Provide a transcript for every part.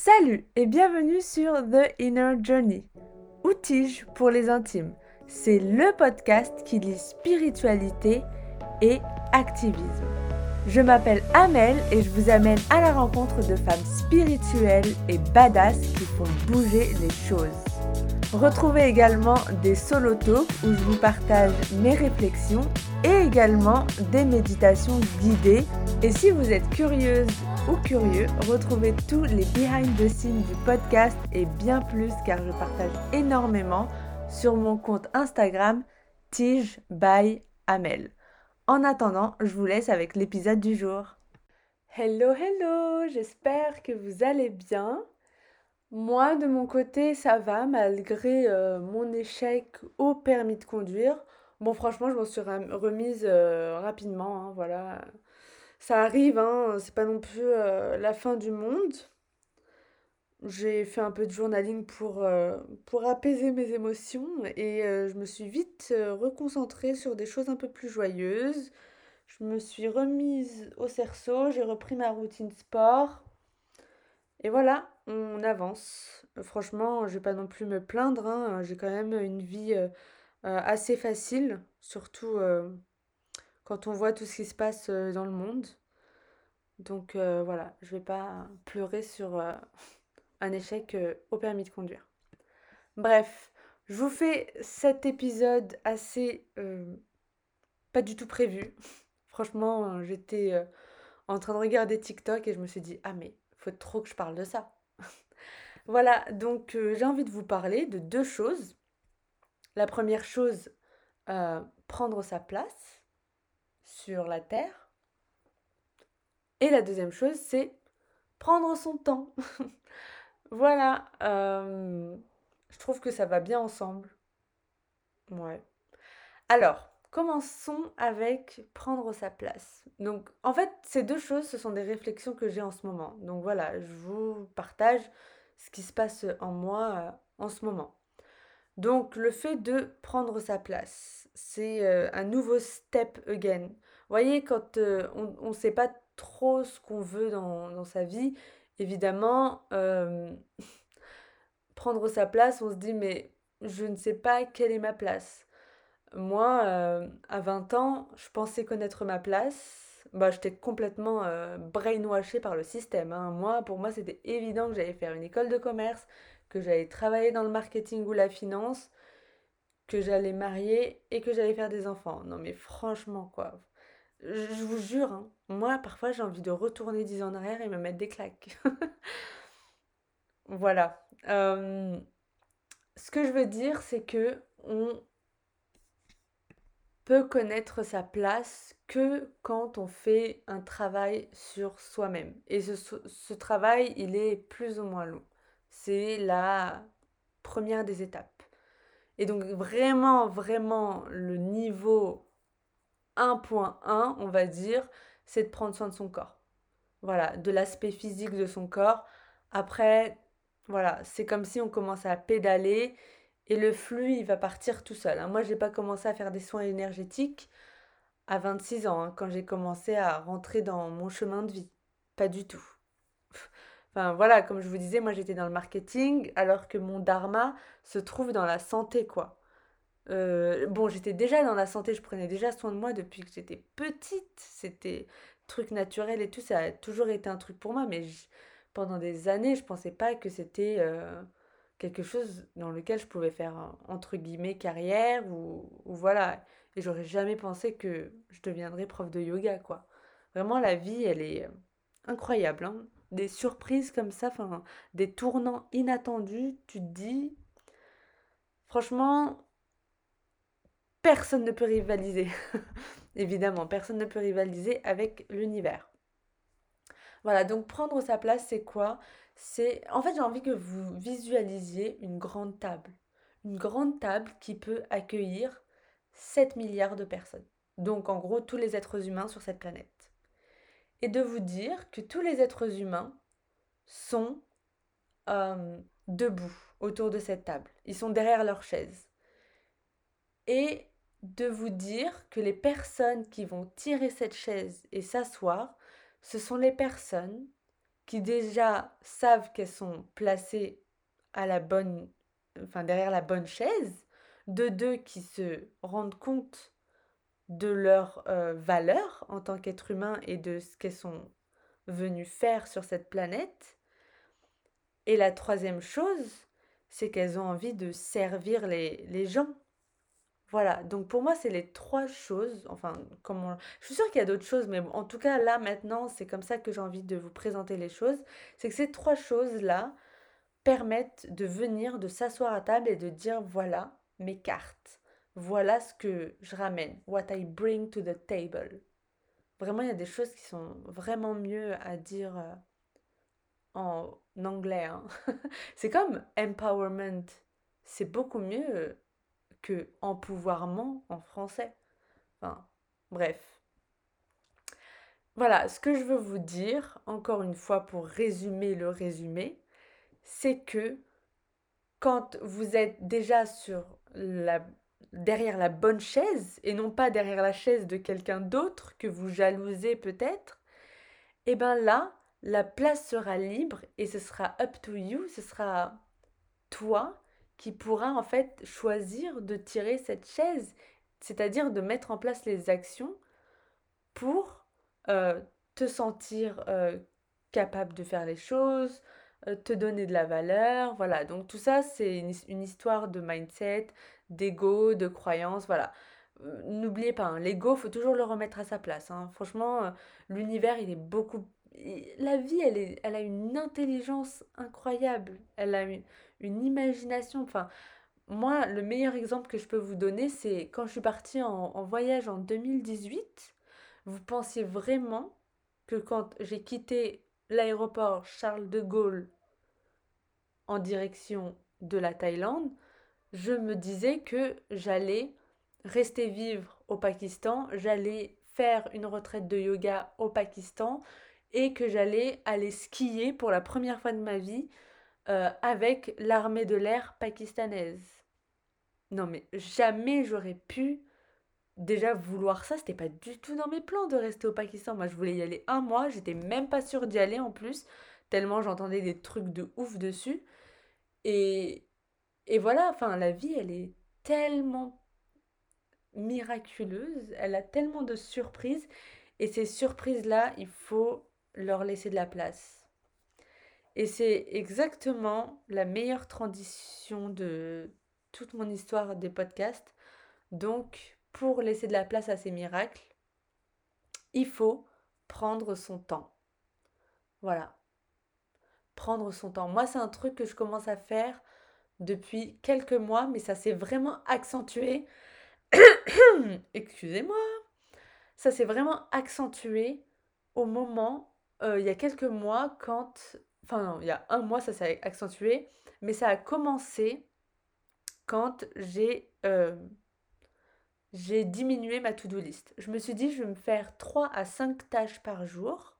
Salut et bienvenue sur The Inner Journey, Outige pour les intimes? C'est le podcast qui lit spiritualité et activisme. Je m'appelle Amel et je vous amène à la rencontre de femmes spirituelles et badass qui font bouger les choses. Retrouvez également des solo où je vous partage mes réflexions et également des méditations guidées. Et si vous êtes curieuse ou curieux, retrouvez tous les behind the scenes du podcast et bien plus car je partage énormément sur mon compte Instagram Tige by Amel. En attendant, je vous laisse avec l'épisode du jour. Hello, hello, j'espère que vous allez bien. Moi, de mon côté, ça va malgré euh, mon échec au permis de conduire. Bon, franchement, je m'en suis remise euh, rapidement, hein, voilà. Ça arrive, hein, c'est pas non plus euh, la fin du monde. J'ai fait un peu de journaling pour, pour apaiser mes émotions et je me suis vite reconcentrée sur des choses un peu plus joyeuses. Je me suis remise au cerceau, j'ai repris ma routine sport. Et voilà, on avance. Franchement, je vais pas non plus me plaindre. hein, J'ai quand même une vie euh, euh, assez facile, surtout euh, quand on voit tout ce qui se passe dans le monde. Donc voilà, je vais pas pleurer sur un échec au permis de conduire. Bref, je vous fais cet épisode assez pas du tout prévu. Franchement, j'étais en train de regarder TikTok et je me suis dit, ah mais faut trop que je parle de ça. voilà, donc euh, j'ai envie de vous parler de deux choses. La première chose, euh, prendre sa place sur la Terre. Et la deuxième chose, c'est prendre son temps. voilà, euh, je trouve que ça va bien ensemble. Ouais. Alors, Commençons avec prendre sa place. Donc, en fait, ces deux choses, ce sont des réflexions que j'ai en ce moment. Donc voilà, je vous partage ce qui se passe en moi euh, en ce moment. Donc, le fait de prendre sa place, c'est euh, un nouveau step again. Vous voyez, quand euh, on ne sait pas trop ce qu'on veut dans, dans, sa vie, évidemment, prendre sa place, on se dit, mais je ne sais pas quelle est ma place. Moi, euh, à 20 ans, je pensais connaître ma place. Bah, j'étais complètement euh, brainwashée par le système. hein. Moi, pour moi, c'était évident que j'allais faire une école de commerce, que j'allais travailler dans le marketing ou la finance, que j'allais marier et que j'allais faire des enfants. Non, mais franchement, quoi. Je, vous jure, hein, moi, parfois, j'ai envie de retourner 10 ans en arrière et me mettre des claques. Voilà. Euh, ce que je veux dire, c'est que on peut connaître sa place que quand on fait un travail sur soi-même. Et ce, travail, il est plus ou moins long. C'est la première des étapes. Et donc vraiment, vraiment, le niveau 1.1, on va dire, c'est de prendre soin de son corps. Voilà, de l'aspect physique de son corps. Après, voilà, c'est comme si on commençait à pédaler et le flux, il va partir tout seul. Hein. Moi, je n'ai pas commencé à faire des soins énergétiques à 26 ans, hein, quand j'ai commencé à rentrer dans mon chemin de vie. Pas du tout. Enfin voilà, comme je vous disais, moi j'étais dans le marketing, alors que mon dharma se trouve dans la santé, quoi. Euh, bon, j'étais déjà dans la santé, je prenais déjà soin de moi depuis que j'étais petite. C'était truc naturel et tout, ça a toujours été un truc pour moi, mais pendant des années, je pensais pas que c'était... Euh, quelque chose dans lequel je pouvais faire entre guillemets carrière ou, voilà et j'aurais jamais pensé que je deviendrais prof de yoga quoi vraiment la vie elle est euh, incroyable hein. Des surprises comme ça des tournants inattendus tu te dis franchement personne ne peut rivaliser évidemment personne ne peut rivaliser avec l'univers voilà donc prendre sa place c'est quoi? C'est en fait j'ai envie que vous visualisiez une grande table. Une grande table qui peut accueillir 7 milliards de personnes. Donc en gros tous les êtres humains sur cette planète. Et de vous dire que tous les êtres humains sont euh, debout autour de cette table. Ils sont derrière leur chaise. Et de vous dire que les personnes qui vont tirer cette chaise et s'asseoir, ce sont les personnes qui déjà savent qu'elles sont placées à la bonne, enfin derrière la bonne chaise, de deux qui se rendent compte de leur euh, valeur en tant qu'être humain et de ce qu'elles sont venues faire sur cette planète. Et la troisième chose, c'est qu'elles ont envie de servir les, les gens. Voilà, donc pour moi, c'est les trois choses. Enfin, comment... Je suis sûre qu'il y a d'autres choses, mais en tout cas, là, maintenant, c'est comme ça que j'ai envie de vous présenter les choses. C'est que ces trois choses-là permettent de venir, de s'asseoir à table et de dire, voilà mes cartes. Voilà ce que je ramène. What I bring to the table. Vraiment, il y a des choses qui sont vraiment mieux à dire euh, en anglais. Hein. c'est comme empowerment. C'est beaucoup mieux que empouvoirment en français. Enfin, bref. Voilà, ce que je veux vous dire, encore une fois pour résumer le résumé, c'est que quand vous êtes déjà sur la, derrière la bonne chaise et non pas derrière la chaise de quelqu'un d'autre que vous jalousez peut-être, et eh bien là, la place sera libre et ce sera up to you, ce sera toi qui pourra en fait choisir de tirer cette chaise, c'est-à-dire de mettre en place les actions pour euh, te sentir euh, capable de faire les choses, euh, te donner de la valeur, voilà. Donc tout ça, c'est une, histoire de mindset, d'ego, de croyance, voilà. N'oubliez pas, hein, l'ego, faut toujours le remettre à sa place. Hein. Franchement, l'univers, il est beaucoup la vie, elle, est, elle a une intelligence incroyable. Elle a une, imagination. Enfin, moi, le meilleur exemple que je peux vous donner, c'est quand je suis partie en, voyage en 2018. Vous pensiez vraiment que quand j'ai quitté l'aéroport Charles de Gaulle en direction de la Thaïlande, je me disais que j'allais rester vivre au Pakistan, j'allais faire une retraite de yoga au Pakistan et que j'allais aller skier pour la première fois de ma vie euh, avec l'armée de l'air pakistanaise. Non mais jamais j'aurais pu déjà vouloir ça, c'était pas du tout dans mes plans de rester au Pakistan. Moi je voulais y aller un mois, j'étais même pas sûre d'y aller en plus, tellement j'entendais des trucs de ouf dessus. Et, voilà, enfin la vie elle est tellement miraculeuse, elle a tellement de surprises. Et ces surprises-là, il faut leur laisser de la place. Et c'est exactement la meilleure transition de toute mon histoire des podcasts. Donc, pour laisser de la place à ces miracles, il faut prendre son temps. Voilà. Prendre son temps. Moi, c'est un truc que je commence à faire depuis quelques mois, mais ça s'est vraiment accentué. Excusez-moi. Ça s'est vraiment accentué au moment, euh, il y a quelques mois, quand Enfin, non, il y a un mois, ça s'est accentué. Mais ça a commencé quand j'ai euh, j'ai diminué ma to-do list. Je me suis dit, je vais me faire 3 à 5 tâches par jour.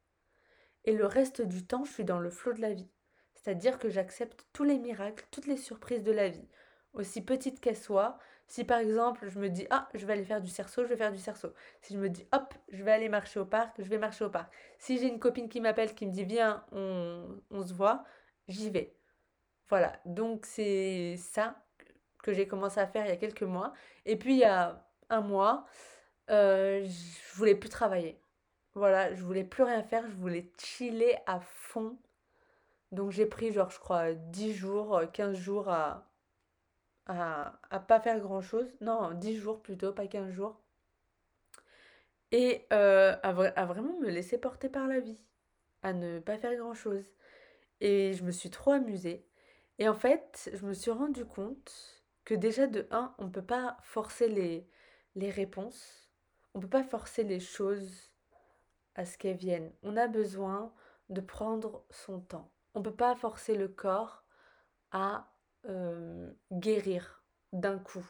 Et le reste du temps, je suis dans le flot de la vie. C'est-à-dire que j'accepte tous les miracles, toutes les surprises de la vie. Aussi petites qu'elles soient, si par exemple, je me dis, ah, je vais aller faire du cerceau, je vais faire du cerceau. Si je me dis, hop, je vais aller marcher au parc, je vais marcher au parc. Si j'ai une copine qui m'appelle, qui me dit, viens, on, se voit, j'y vais. Voilà, donc c'est ça que j'ai commencé à faire il y a quelques mois. Et puis il y a un mois, euh, je voulais plus travailler. Voilà, je voulais plus rien faire, je voulais chiller à fond. Donc j'ai pris genre, je crois, 10 jours, 15 jours à, à, à pas faire grand chose. Non, 10 jours plutôt, pas 15 jours. Et euh, à, à, vraiment me laisser porter par la vie, à ne pas faire grand chose. Et je me suis trop amusée. Et en fait, je me suis rendu compte que déjà de 1, on ne peut pas forcer les, les réponses. On ne peut pas forcer les choses à ce qu'elles viennent. On a besoin de prendre son temps. On ne peut pas forcer le corps à euh, guérir d'un coup.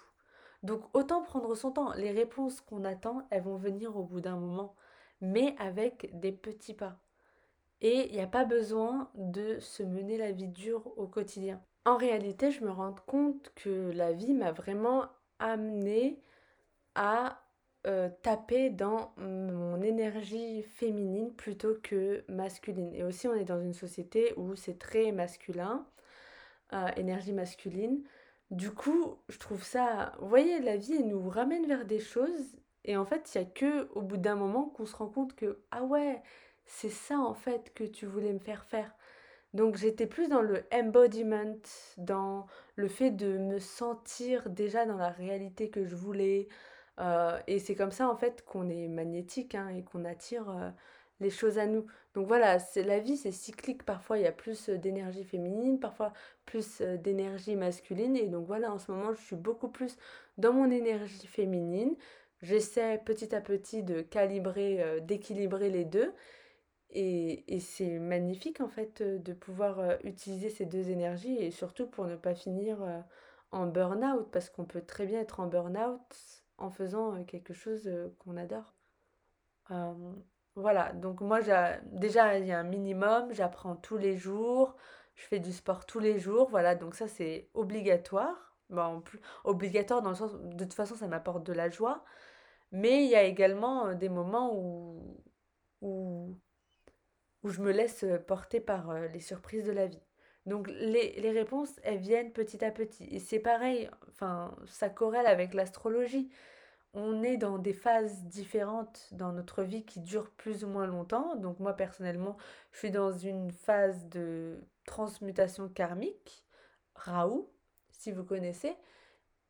Donc autant prendre son temps. Les réponses qu'on attend, elles vont venir au bout d'un moment, mais avec des petits pas. Et il n'y a pas besoin de se mener la vie dure au quotidien. En réalité, je me rends compte que la vie m'a vraiment amené à euh, taper dans mon énergie féminine plutôt que masculine. Et aussi, on est dans une société où c'est très masculin, euh, énergie masculine. Du coup, je trouve ça. Vous voyez, la vie, elle nous ramène vers des choses. Et en fait, il n'y a que au bout d'un moment qu'on se rend compte que, ah ouais, c'est ça en fait que tu voulais me faire faire. Donc j'étais plus dans le embodiment, dans le fait de me sentir déjà dans la réalité que je voulais. Euh, et c'est comme ça en fait qu'on est magnétique hein, et qu'on attire euh, les choses à nous. Donc voilà, c'est la vie, c'est cyclique. Parfois il y a plus d'énergie féminine, parfois plus euh, d'énergie masculine. Et donc voilà, en ce moment je suis beaucoup plus dans mon énergie féminine. J'essaie petit à petit de calibrer, d'équilibrer les deux. Et, et c'est magnifique en fait euh, de pouvoir euh, utiliser ces deux énergies et surtout pour ne pas finir euh, en burn-out parce qu'on peut très bien être en burn-out en faisant quelque chose qu'on adore. voilà, donc moi déjà il y a un minimum, j'apprends tous les jours, je fais du sport tous les jours, voilà, donc ça c'est obligatoire. Bon, plus, obligatoire dans le sens, de toute façon ça m'apporte de la joie, mais il y a également des moments où, où où je me laisse euh, porter par euh, les surprises de la vie. Donc les, réponses, elles viennent petit à petit. Et c'est pareil, enfin, ça corrèle avec l'astrologie. On est dans des phases différentes dans notre vie qui durent plus ou moins longtemps. Donc moi personnellement, je suis dans une phase de transmutation karmique, Raoult, si vous connaissez,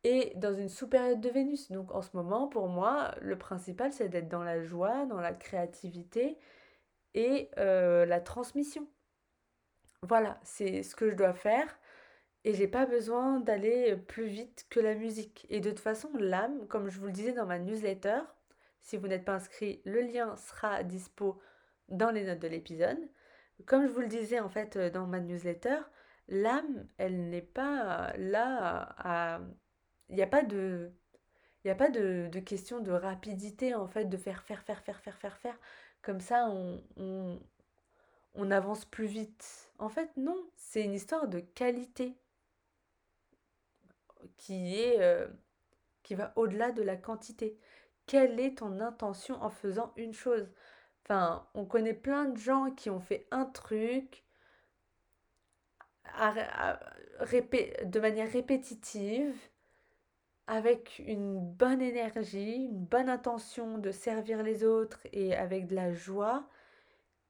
et dans une sous-période de Vénus. Donc en ce moment, pour moi, le principal, c'est d'être dans la joie, dans la créativité, et euh, la transmission. Voilà, c'est ce que je dois faire et j'ai pas besoin d'aller plus vite que la musique. Et de toute façon, l'âme, comme je vous le disais dans ma newsletter, si vous n'êtes pas inscrit, le lien sera dispo dans les notes de l'épisode. Comme je vous le disais en fait dans ma newsletter, l'âme, elle n'est pas là à... Il n'y a pas de... Il n'y a pas de, de, question de rapidité en fait, de faire, faire, faire, faire, faire, faire, faire. Comme ça, on, avance plus vite. En fait, non, c'est une histoire de qualité qui est euh, qui va au-delà de la quantité. Quelle est ton intention en faisant une chose? Enfin, on connaît plein de gens qui ont fait un truc de manière répétitive avec une bonne énergie, une bonne intention de servir les autres et avec de la joie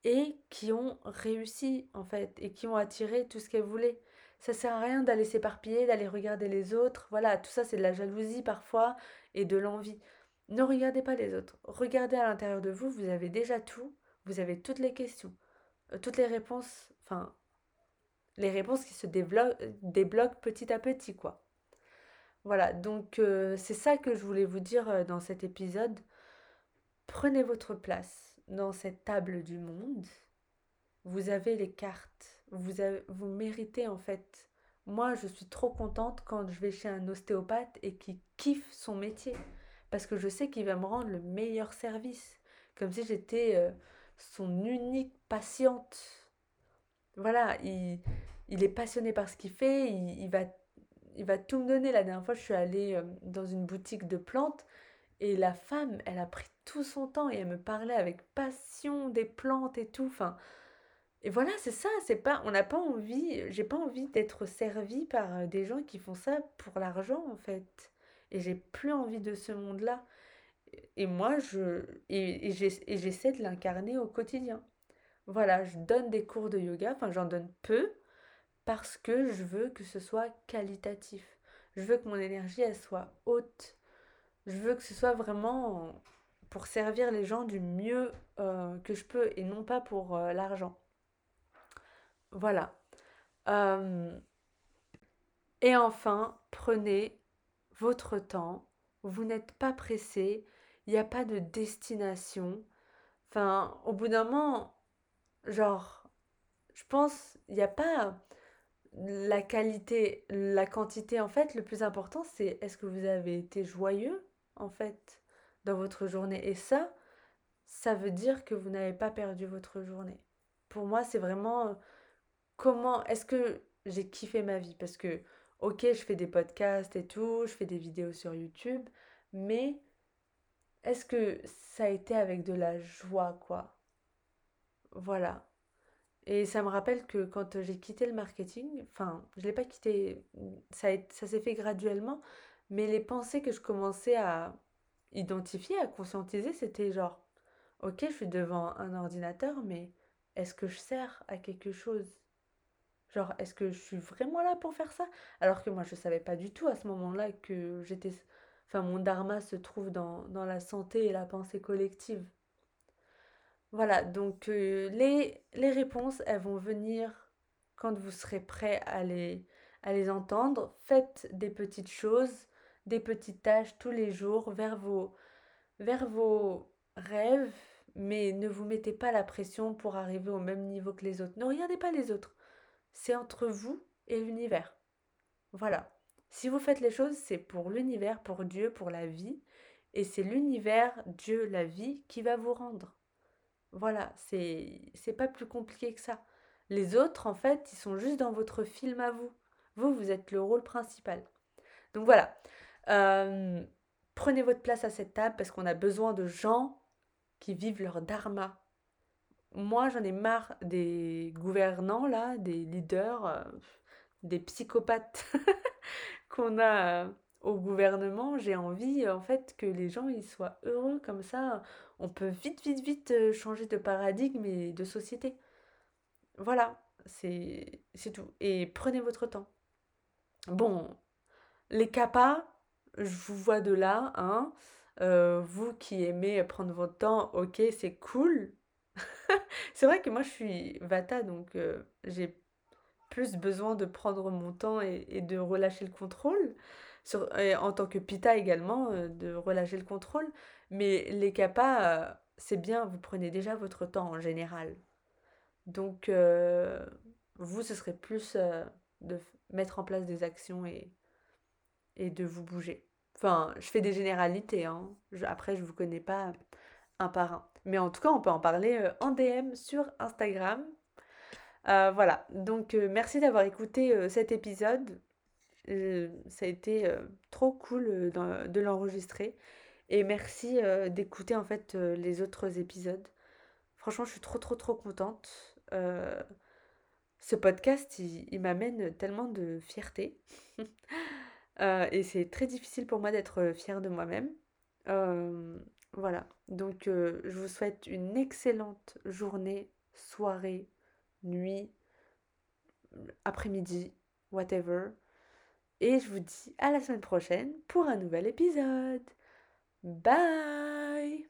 et qui ont réussi en fait et qui ont attiré tout ce qu'elles voulaient. Ça sert à rien d'aller s'éparpiller, d'aller regarder les autres. Voilà, tout ça c'est de la jalousie parfois et de l'envie. Ne regardez pas les autres. Regardez à l'intérieur de vous, vous avez déjà tout, vous avez toutes les questions, euh, toutes les réponses, enfin les réponses qui se débloquent petit à petit quoi. Voilà, donc euh, c'est ça que je voulais vous dire euh, dans cet épisode. Prenez votre place dans cette table du monde. Vous avez les cartes. Vous, vous méritez en fait. Moi, je suis trop contente quand je vais chez un ostéopathe et qui kiffe son métier. Parce que je sais qu'il va me rendre le meilleur service. Comme si j'étais euh, son unique patiente. Voilà, il, il, est passionné par ce qu'il fait. Il, il va il va tout me donner. La dernière fois, je suis allée euh, dans une boutique de plantes et la femme, elle a pris tout son temps et elle me parlait avec passion des plantes et tout. Et voilà, c'est ça. C'est pas, on n'a pas envie. J'ai pas envie d'être servie par euh, des gens qui font ça pour l'argent en fait. Et j'ai plus envie de ce monde-là. Et moi, je et j'essaie de l'incarner au quotidien. Voilà, je donne des cours de yoga. Enfin, j'en donne peu parce que je veux que ce soit qualitatif. Je veux que mon énergie, elle soit haute. Je veux que ce soit vraiment pour servir les gens du mieux euh, que je peux et non pas pour euh, l'argent. Voilà. Euh, et enfin, prenez votre temps. Vous n'êtes pas pressé. Il n'y a pas de destination. Enfin, au bout d'un moment, genre, je pense, il n'y a pas la qualité, la quantité, en fait, le plus important, c'est est-ce que vous avez été joyeux, en fait, dans votre journée. Et ça, ça veut dire que vous n'avez pas perdu votre journée. Pour moi, c'est vraiment euh, comment est-ce que j'ai kiffé ma vie? Parce que, ok, je fais des podcasts et tout, je fais des vidéos sur YouTube, mais est-ce que ça a été avec de la joie, quoi? Voilà. Et ça me rappelle que quand j'ai quitté le marketing, enfin, je l'ai pas quitté, ça, ça s'est fait graduellement, mais les pensées que je commençais à identifier, à conscientiser, c'était genre, ok, je suis devant un ordinateur, mais est-ce que je sers à quelque chose? Genre, est-ce que je suis vraiment là pour faire ça? Alors que moi, je ne savais pas du tout à ce moment-là que j'étais... Enfin, mon dharma se trouve dans, dans la santé et la pensée collective. Voilà, donc euh, les, les réponses, elles vont venir quand vous serez prêt à les, à les entendre. Faites des petites choses, des petites tâches tous les jours vers vos, vers vos rêves, mais ne vous mettez pas la pression pour arriver au même niveau que les autres. Ne regardez pas les autres. C'est entre vous et l'univers. Voilà. Si vous faites les choses, c'est pour l'univers, pour Dieu, pour la vie. Et c'est l'univers, Dieu, la vie qui va vous rendre. Voilà, c'est pas plus compliqué que ça. Les autres, en fait, ils sont juste dans votre film à vous. Vous, vous êtes le rôle principal. Donc voilà. Euh, prenez votre place à cette table parce qu'on a besoin de gens qui vivent leur dharma. Moi, j'en ai marre des gouvernants, là, des leaders, euh, des psychopathes qu'on a euh, au gouvernement. J'ai envie, en fait, que les gens ils soient heureux comme ça. On peut vite, vite, vite changer de paradigme et de société. Voilà, c'est tout. Et prenez votre temps. Bon, les capas, je vous vois de là, hein. Euh, vous qui aimez prendre votre temps, ok, c'est cool. C'est vrai que moi je suis Vata, donc euh, j'ai plus besoin de prendre mon temps et, de relâcher le contrôle. En tant que Pitta également, euh, de relâcher le contrôle. Mais les Kappas, euh, c'est bien, vous prenez déjà votre temps en général. Donc, vous, ce serait plus de mettre en place des actions et, et de vous bouger. Enfin, je fais des généralités, hein. Je- après, je vous connais pas un par un. Mais en tout cas, on peut en parler euh, en DM sur Instagram. Euh, voilà, donc euh, merci d'avoir écouté cet épisode. Ça a été trop cool de l'enregistrer. Et merci d'écouter en fait les autres épisodes. Franchement, je suis trop trop trop contente. Ce podcast, il m'amène tellement de fierté. Euh, et c'est très difficile pour moi d'être fière de moi-même. Euh, voilà. Donc, euh, je vous souhaite une excellente journée, soirée, nuit, après-midi, whatever. Et je vous dis à la semaine prochaine pour un nouvel épisode. Bye